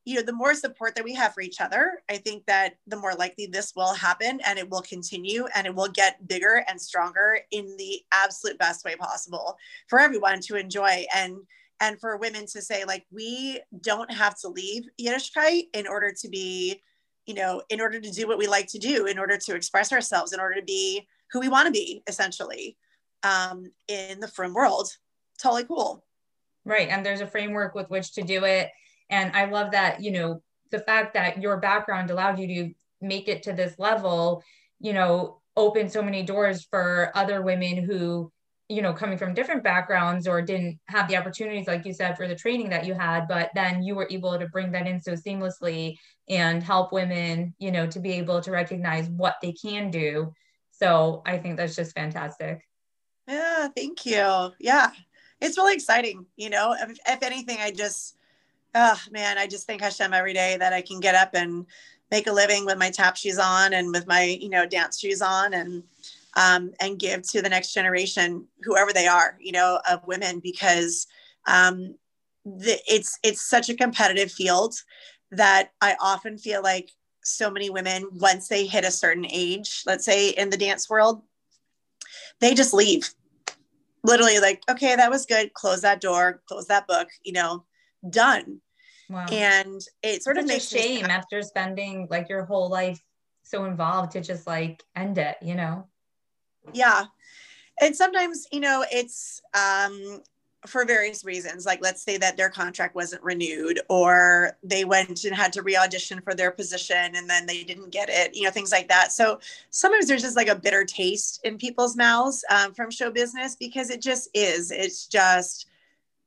you know the more support that we have for each other i think that the more likely this will happen and it will continue and it will get bigger and stronger in the absolute best way possible for everyone to enjoy and and for women to say like we don't have to leave Yiddishkeit in order to be you know in order to do what we like to do in order to express ourselves in order to be who we want to be essentially um, in the frum world. Totally cool.
Right and there's a framework with which to do it and i love that you know the fact that your background allowed you to make it to this level you know open so many doors for other women who you know coming from different backgrounds or didn't have the opportunities like you said for the training that you had but then you were able to bring that in so seamlessly and help women you know to be able to recognize what they can do. So i think that's just fantastic.
Yeah thank you. Yeah it's really exciting you know? If, if anything i just oh man i just thank hashem every day that i can get up and make a living with my tap shoes on and with my you know dance shoes on and um, and give to the next generation, whoever they are, you know, of women, because um, the, it's it's such a competitive field that I often feel like so many women, once they hit a certain age, let's say in the dance world, they just leave. Literally, like, okay, that was good. Close that door. Close that book. You know, done. Wow. And it sort
it's
of makes
shame after spending like your whole life so involved to just like end it. You know
yeah. And sometimes you know it's um for various reasons like let's say that their contract wasn't renewed or they went and had to re-audition for their position and then they didn't get it you know things like that. So sometimes there's just like a bitter taste in people's mouths um, from show business because it just is. It's just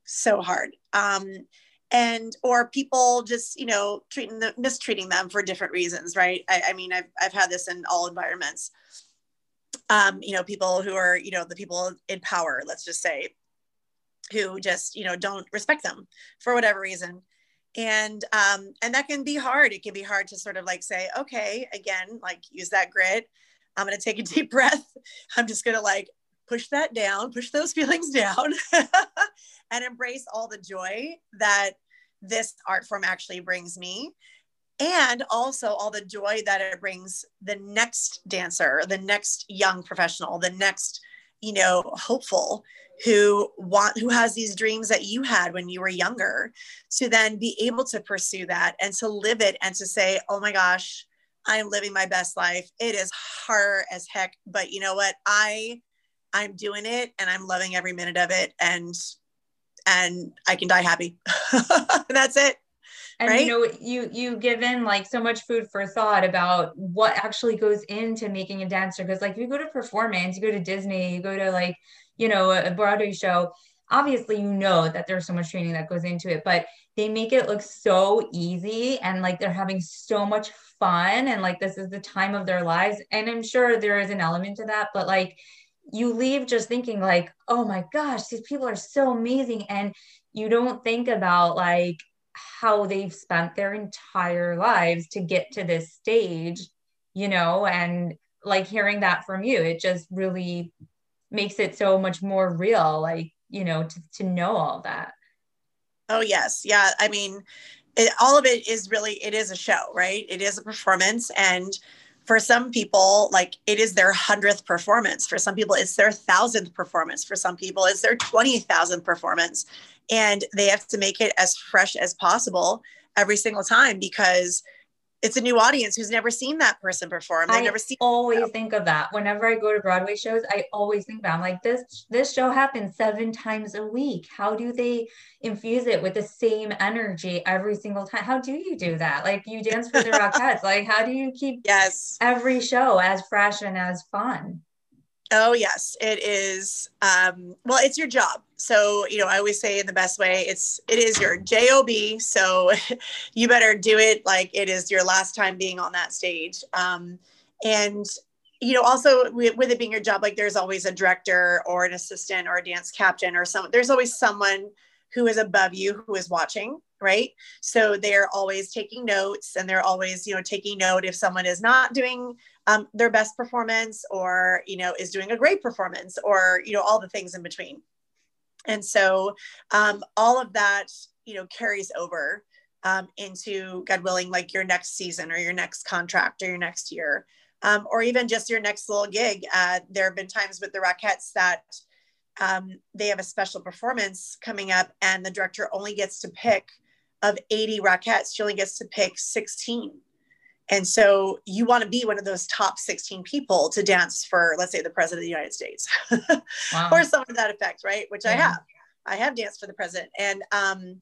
so hard. Um, and or people just you know treating them mistreating them for different reasons right? I, I mean I've, I've had this in all environments um, you know, people who are, you know, the people in power, let's just say, who just, you know, don't respect them for whatever reason. And um, and that can be hard. It can be hard to sort of like say, okay, again, like use that grit. I'm gonna take a deep breath. I'm just gonna like push that down, push those feelings down, and embrace all the joy that this art form actually brings me and also all the joy that it brings the next dancer the next young professional the next you know hopeful who want who has these dreams that you had when you were younger to then be able to pursue that and to live it and to say oh my gosh i'm living my best life. It is hard as heck but you know what? I i'm doing it and i'm loving every minute of it and and i can die happy. That's it
and right? you know you you given like so much food for thought about what actually goes into making a dancer because like you go to performance you go to disney you go to like you know a broadway show obviously you know that there's so much training that goes into it but they make it look so easy and like they're having so much fun and like this is the time of their lives and i'm sure there is an element to that but like you leave just thinking like oh my gosh these people are so amazing and you don't think about like how they've spent their entire lives to get to this stage, you know, and like hearing that from you, it just really makes it so much more real, like, you know, to, to know all that.
Oh, yes. Yeah. I mean, it, all of it is really, it is a show, right? It is a performance. And for some people, like it is their hundredth performance. For some people, it's their thousandth performance. For some people, it's their 20,000th performance and they have to make it as fresh as possible every single time because it's a new audience who's never seen that person perform. They've I never seen.
Always them. think of that whenever I go to Broadway shows. I always think about. I'm like this. This show happens seven times a week. How do they infuse it with the same energy every single time? How do you do that? Like you dance for the Rockettes. like how do you keep
yes
every show as fresh and as fun?
Oh yes, it is. Um, well, it's your job. So you know, I always say in the best way, it's it is your job. So you better do it like it is your last time being on that stage. Um, and you know, also with, with it being your job, like there's always a director or an assistant or a dance captain or some. There's always someone who is above you who is watching right? So they're always taking notes and they're always you know taking note if someone is not doing um, their best performance or you know is doing a great performance or you know all the things in between. And so um, all of that you know carries over um, into god willing like your next season or your next contract or your next year um, or even just your next little gig. Uh, there have been times with the rockettes that um, they have a special performance coming up and the director only gets to pick of 80 rockettes she only gets to pick 16 and so you want to be one of those top 16 people to dance for, let's say, the president of the United States wow. or some of that effect, right? Which I have. I have danced for the president and, um,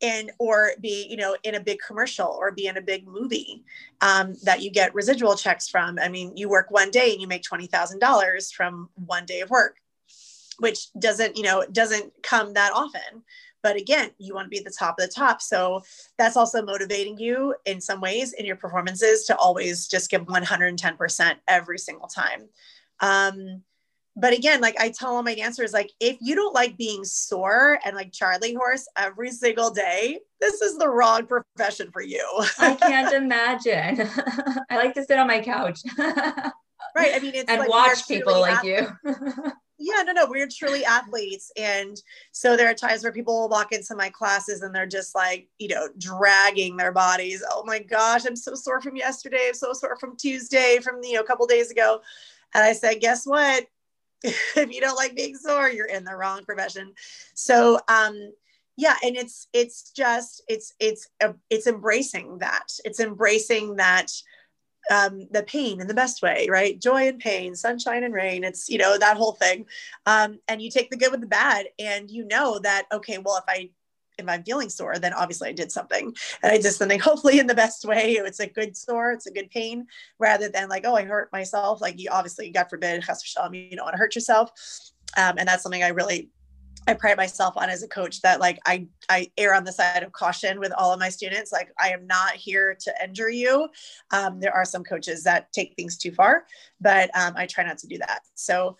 and or be you know in a big commercial or be in a big movie um, that you get residual checks from i mean you work one day and you make $20000 from one day of work which doesn't you know doesn't come that often but again you want to be at the top of the top. So that's also motivating you in some ways in your performances to always just give 110% every single time. Um, but again like i tell all my dancers like if you don't like being sore and like charlie horse every single day this is the wrong profession for you.
I can't imagine. I like to sit on my couch.
Right i mean it's
and
like
watch people like you
yeah, no, no, we're truly athletes. And so there are times where people will walk into my classes and they're just like, you know, dragging their bodies. Oh my gosh, I'm so sore from yesterday. I'm so sore from Tuesday, from, you know, a couple days ago. And I said, guess what? if you don't like being sore, you're in the wrong profession. So, um, yeah, and it's, it's just, it's, it's, uh, it's embracing that. It's embracing that um, the pain in the best way, right? Joy and pain, sunshine and rain. It's, you know, that whole thing. Um, and you take the good with the bad and you know that, okay, well, if I, if I'm feeling sore, then obviously I did something and I did something hopefully in the best way. It's a good sore, it's a good pain rather than like, oh, I hurt myself. Like you obviously, God forbid, you don't want to hurt yourself. Um, and that's something I really I pride myself on as a coach that like I I err on the side of caution with all of my students. Like I am not here to injure you. Um, there are some coaches that take things too far, but um, I try not to do that. So,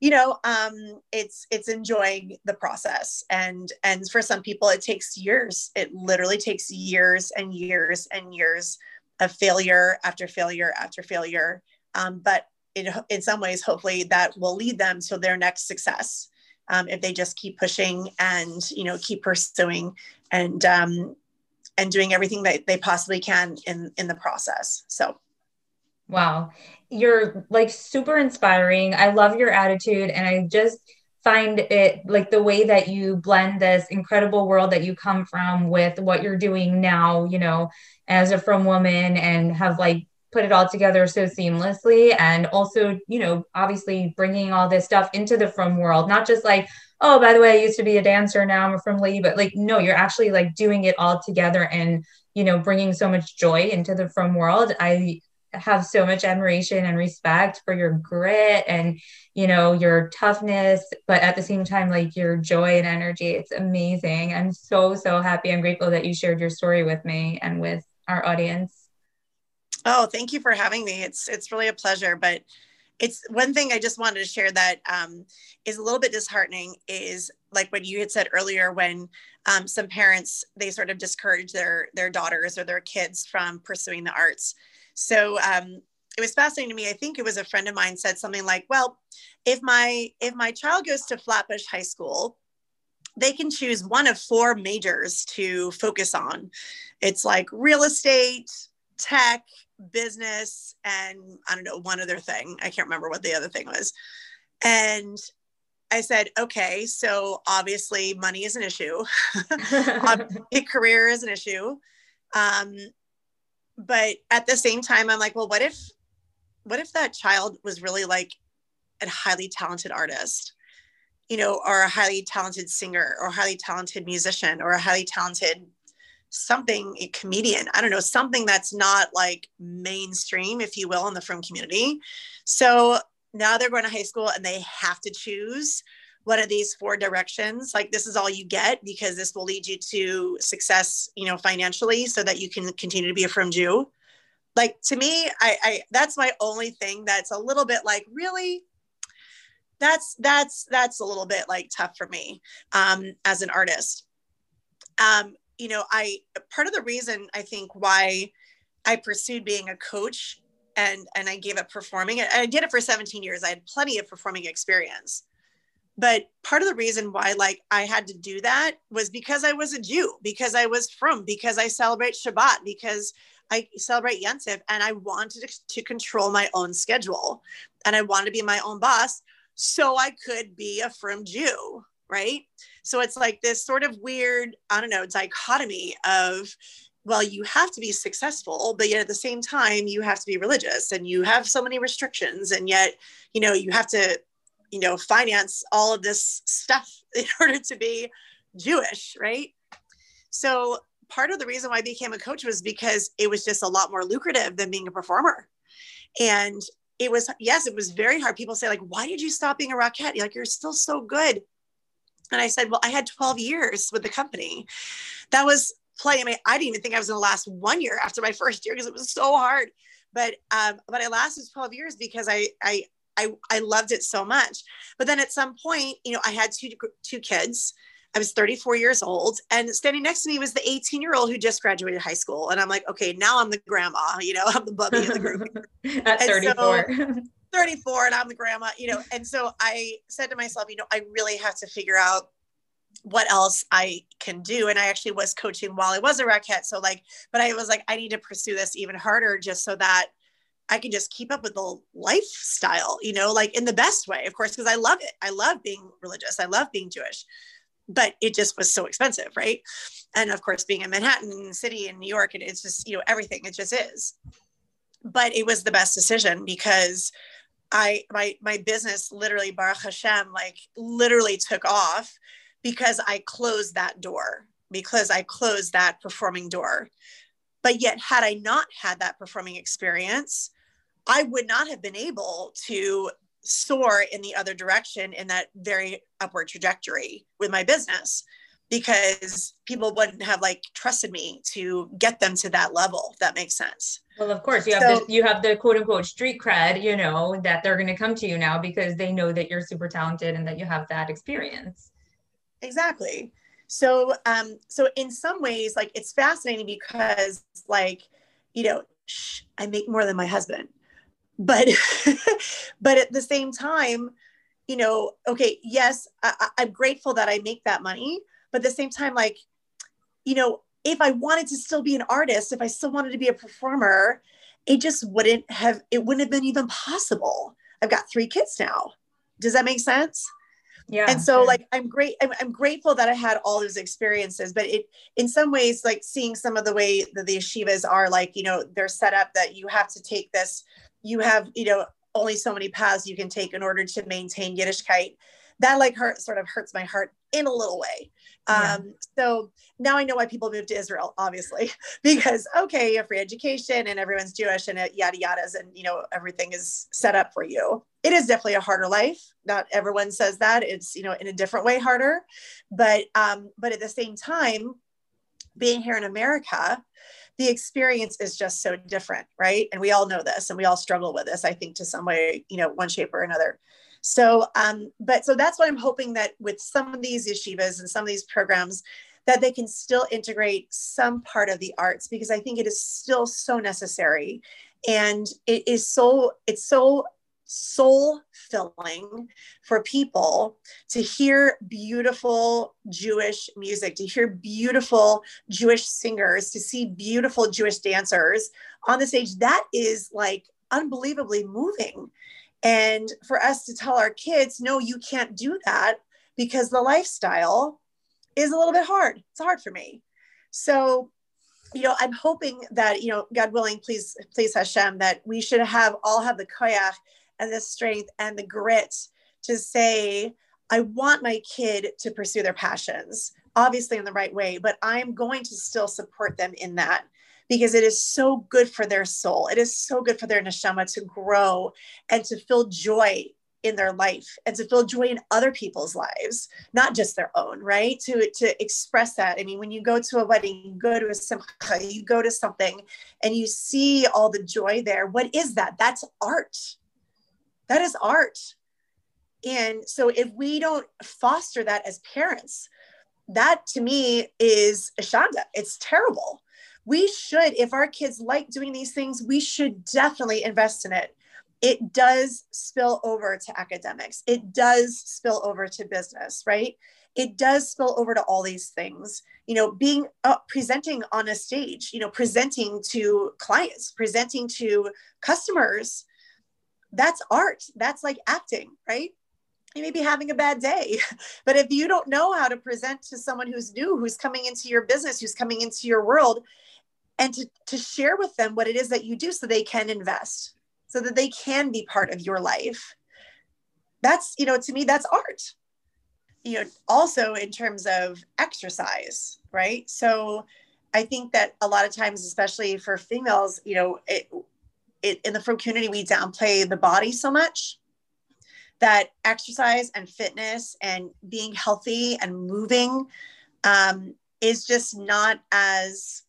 you know, um, it's it's enjoying the process, and and for some people it takes years. It literally takes years and years and years of failure after failure after failure. Um, but in, in some ways, hopefully, that will lead them to their next success um, if they just keep pushing and you know keep pursuing and um, and doing everything that they possibly can in in the process. So.
Wow. You're like super inspiring. I love your attitude and i just find it like the way that you blend this incredible world that you come from with what you're doing now you know as a frum woman and have like put it all together so seamlessly and also you know obviously bringing all this stuff into the frum world not just like oh by the way i used to be a dancer now i'm a from lee but like no you're actually like doing it all together and you know bringing so much joy into the frum world. I have so much admiration and respect for your grit and you know your toughness but at the same time like your joy and energy. It's amazing. I'm so so happy. I'm grateful that you shared your story with me and with our audience
Oh, thank you for having me. It's it's really a pleasure. But it's one thing I just wanted to share that um, is a little bit disheartening is like what you had said earlier when um, some parents they sort of discourage their their daughters or their kids from pursuing the arts. So um, it was fascinating to me. I think it was a friend of mine said something like, "Well, if my if my child goes to Flatbush High School, they can choose one of four majors to focus on. It's like real estate, tech, business and I don't know, one other thing. I can't remember what the other thing was. And I said, okay, so obviously money is an issue. a career is an issue. Um, but at the same time, I'm like, well, what if, what if that child was really like a highly talented artist, you know, or a highly talented singer or highly talented musician or a highly talented something a comedian i don't know something that's not like mainstream if you will in the frum community. So now they're going to high school and they have to choose one of these four directions. Like this is all you get because this will lead you to success you know financially so that you can continue to be a frum jew. Like to me I, I that's my only thing that's a little bit like really that's that's that's a little bit like tough for me um, as an artist. Um, you know, I part of the reason I think why I pursued being a coach and and I gave up performing. I did it for 17 years. I had plenty of performing experience. But part of the reason why like I had to do that was because I was a Jew, because I was frum, because I celebrate Shabbat, because I celebrate Yontiv and I wanted to control my own schedule and I wanted to be my own boss so I could be a frum Jew, right? So it's like this sort of weird, I don't know, dichotomy of, well, you have to be successful, but yet at the same time, you have to be religious and you have so many restrictions. And yet, you know, you have to, you know, finance all of this stuff in order to be Jewish, right? So part of the reason why I became a coach was because it was just a lot more lucrative than being a performer. And it was yes, it was very hard. People say like, why did you stop being a rockette? You're like, you're still so good. And I said, well, I had 12 years with the company. That was play. I mean, I didn't even think I was going to last one year after my first year because it was so hard. But um, but I lasted 12 years because I I I I loved it so much. But then at some point, you know, I had two two kids. I was 34 years old, and standing next to me was the 18 year old who just graduated high school. And I'm like, okay, now I'm the grandma. You know, I'm the bubby in the group.
at 34.
So, 34 and I'm the grandma, you know. And so I said to myself, you know, I really have to figure out what else I can do. And I actually was coaching while I was a Rockette. So like, but I was like, I need to pursue this even harder just so that I can just keep up with the lifestyle, you know, like in the best way, of course, because I love it. I love being religious. I love being Jewish, but it just was so expensive, right? And of course, being in Manhattan City in New York, and it's just, you know, everything, it just is. But it was the best decision because I my my business literally Baruch Hashem like literally took off because I closed that door because I closed that performing door. But yet had I not had that performing experience, I would not have been able to soar in the other direction in that very upward trajectory with my business because people wouldn't have like trusted me to get them to that level if that makes sense.
Well of course you have so, the you have the quote unquote street cred you know that they're going to come to you now because they know that you're super talented and that you have that experience.
Exactly. So um so in some ways like it's fascinating because like you know shh, i make more than my husband. But but at the same time you know okay yes I, i'm grateful that i make that money but at the same time like you know if i wanted to still be an artist if i still wanted to be a performer it just wouldn't have it wouldn't have been even possible. I've got three kids now. Does that make sense? Yeah. And so like i'm great I'm, I'm, grateful that i had all those experiences but it in some ways like seeing some of the way that the yeshivas are like you know they're set up that you have to take this you have you know only so many paths you can take in order to maintain yiddishkeit. That like hurt sort of hurts my heart in a little way. Yeah. um, so now i know why people move to israel obviously because okay you have free education and everyone's jewish and yada yadas and you know everything is set up for you. It is definitely a harder life. Not everyone says that. It's you know in a different way harder. But um but at the same time being here in america the experience is just so different right? And we all know this and we all struggle with this i think to some way you know one shape or another so, um, but so that's what I'm hoping that with some of these yeshivas and some of these programs, that they can still integrate some part of the arts because I think it is still so necessary, and it is so it's so soul filling for people to hear beautiful Jewish music, to hear beautiful Jewish singers, to see beautiful Jewish dancers on the stage. That is like unbelievably moving. And for us to tell our kids, no, you can't do that because the lifestyle is a little bit hard. It's hard for me. So, you know, I'm hoping that, you know, God willing, please, please Hashem, that we should have all have the koyach and the strength and the grit to say, I want my kid to pursue their passions, obviously in the right way, but I'm going to still support them in that because it is so good for their soul. It is so good for their neshama to grow and to feel joy in their life and to feel joy in other people's lives, not just their own, right? To, to express that. I mean, when you go to a wedding, you go to a simcha, you go to something and you see all the joy there. What is that? That's art. That is art. And so if we don't foster that as parents, that to me is a shanda. It's terrible we should, if our kids like doing these things, we should definitely invest in it. It does spill over to academics, it does spill over to business, right? It does spill over to all these things. You know, being uh, presenting on a stage, you know, presenting to clients, presenting to customers. That's art. That's like acting, right? you may be having a bad day. But if you don't know how to present to someone who's new, who's coming into your business, who's coming into your world, and to, to share with them what it is that you do so they can invest so that they can be part of your life. That's you know to me that's art. You know also in terms of exercise right? So i think that a lot of times especially for females you know it it, in the frum community we downplay the body so much that exercise and fitness and being healthy and moving um, is just not as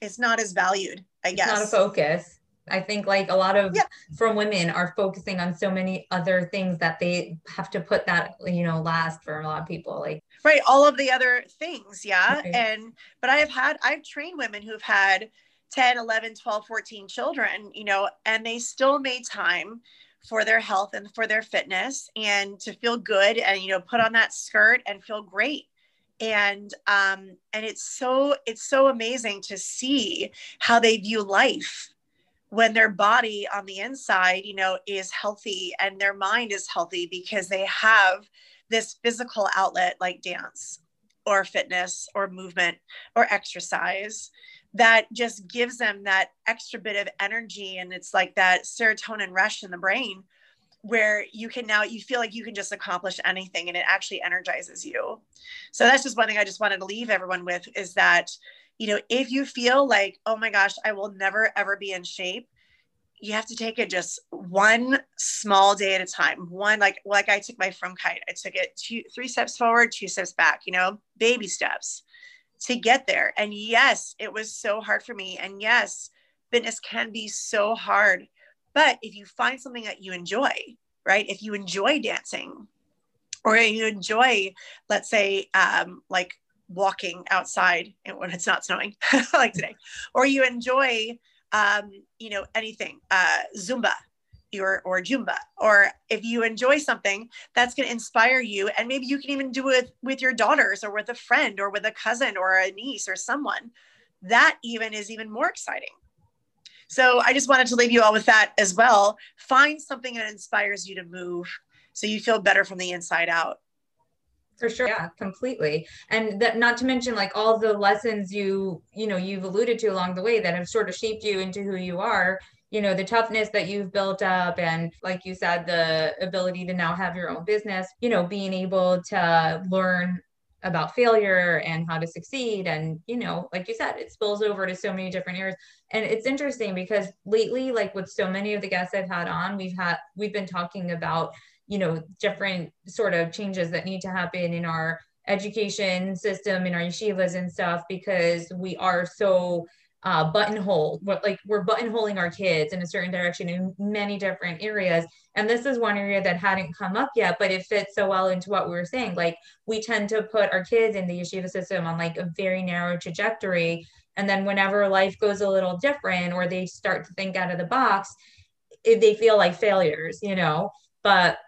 it's not as valued i guess
it's not a focus i think like a lot of yeah. frum women are focusing on so many other things that they have to put that you know last for a lot of people like
right all of the other things yeah right. and but i have had i've trained women who've had 10 11 12 14 children you know and they still made time for their health and for their fitness and to feel good and you know put on that skirt and feel great and um and it's so it's so amazing to see how they view life when their body on the inside you know is healthy and their mind is healthy because they have this physical outlet like dance or fitness or movement or exercise that just gives them that extra bit of energy. And it's like that serotonin rush in the brain where you can now you feel like you can just accomplish anything and it actually energizes you. So that's just one thing i just wanted to leave everyone with is that you know if you feel like oh my gosh i will never ever be in shape you have to take it just one small day at a time. One like like i took my frumkeit. I took it two three steps forward two steps back you know baby steps to get there. And yes it was so hard for me. And yes fitness can be so hard but if you find something that you enjoy, right? If you enjoy dancing or you enjoy, let's say, um, like walking outside when it's not snowing, like today, or you enjoy, um, you know, anything, uh, Zumba, or, or Zumba, or if you enjoy something that's going to inspire you, and maybe you can even do it with your daughters or with a friend or with a cousin or a niece or someone, that even is even more exciting. So I just wanted to leave you all with that as well. Find something that inspires you to move so you feel better from the inside out.
For sure. Yeah, completely. And that not to mention like all the lessons you, you know, you've alluded to along the way that have sort of shaped you into who you are you know the toughness that you've built up and like you said the ability to now have your own business you know being able to learn about failure and how to succeed. And you know like you said it spills over to so many different areas. And it's interesting because lately like with so many of the guests i've had on we've had we've been talking about you know different sort of changes that need to happen in our education system in our yeshivas and stuff because we are so uh, buttonhole like we're buttonholing our kids in a certain direction in many different areas. And this is one area that hadn't come up yet but it fits so well into what we were saying. Like we tend to put our kids in the yeshiva system on like a very narrow trajectory. And then whenever life goes a little different or they start to think out of the box if they feel like failures you know? But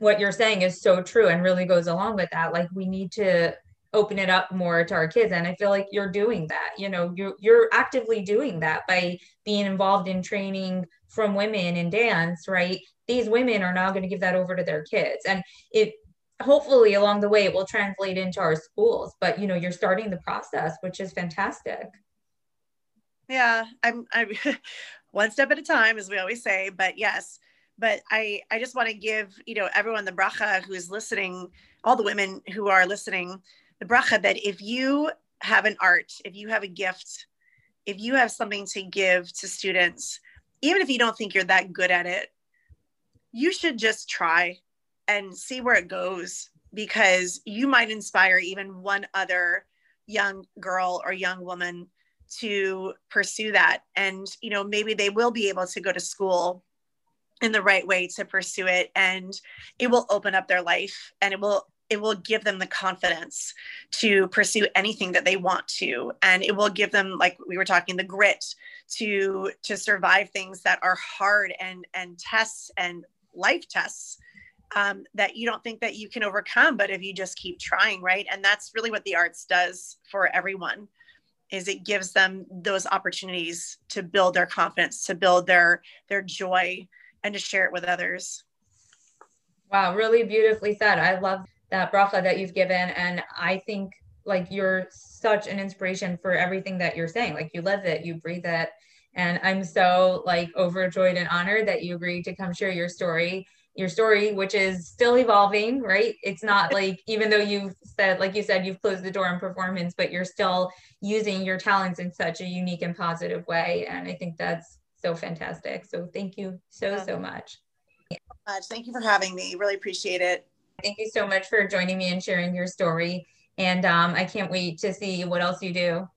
what you're saying is so true and really goes along with that. Like we need to open it up more to our kids. And i feel like you're doing that you know you're, you're actively doing that by being involved in training frum women in dance right? These women are now going to give that over to their kids. And it hopefully along the way it will translate into our schools. But you know you're starting the process which is fantastic.
Yeah i'm i'm one step at a time as we always say but yes. But i i just want to give you know everyone the bracha who is listening all the women who are listening the bracha that if you have an art if you have a gift if you have something to give to students even if you don't think you're that good at it you should just try and see where it goes because you might inspire even one other young girl or young woman to pursue that. And you know maybe they will be able to go to school in the right way to pursue it and it will open up their life and it will it will give them the confidence to pursue anything that they want to. And it will give them like we were talking the grit to to survive things that are hard and and tests and life tests um, that you don't think that you can overcome but if you just keep trying right? And that's really what the arts does for everyone is it gives them those opportunities to build their confidence to build their their joy and to share it with others.
Wow really beautifully said. I love that bracha that you've given and i think like you're such an inspiration for everything that you're saying like you live it you breathe it and i'm so like overjoyed and honored that you agreed to come share your story your story, which is still evolving, right? It's not like, even though you've said, like you said, you've closed the door on performance, but you're still using your talents in such a unique and positive way. And I think that's so fantastic. So thank you so, so much.
Thank you for having me. Really appreciate it.
Thank you so much for joining me and sharing your story. And um, I can't wait to see what else you do.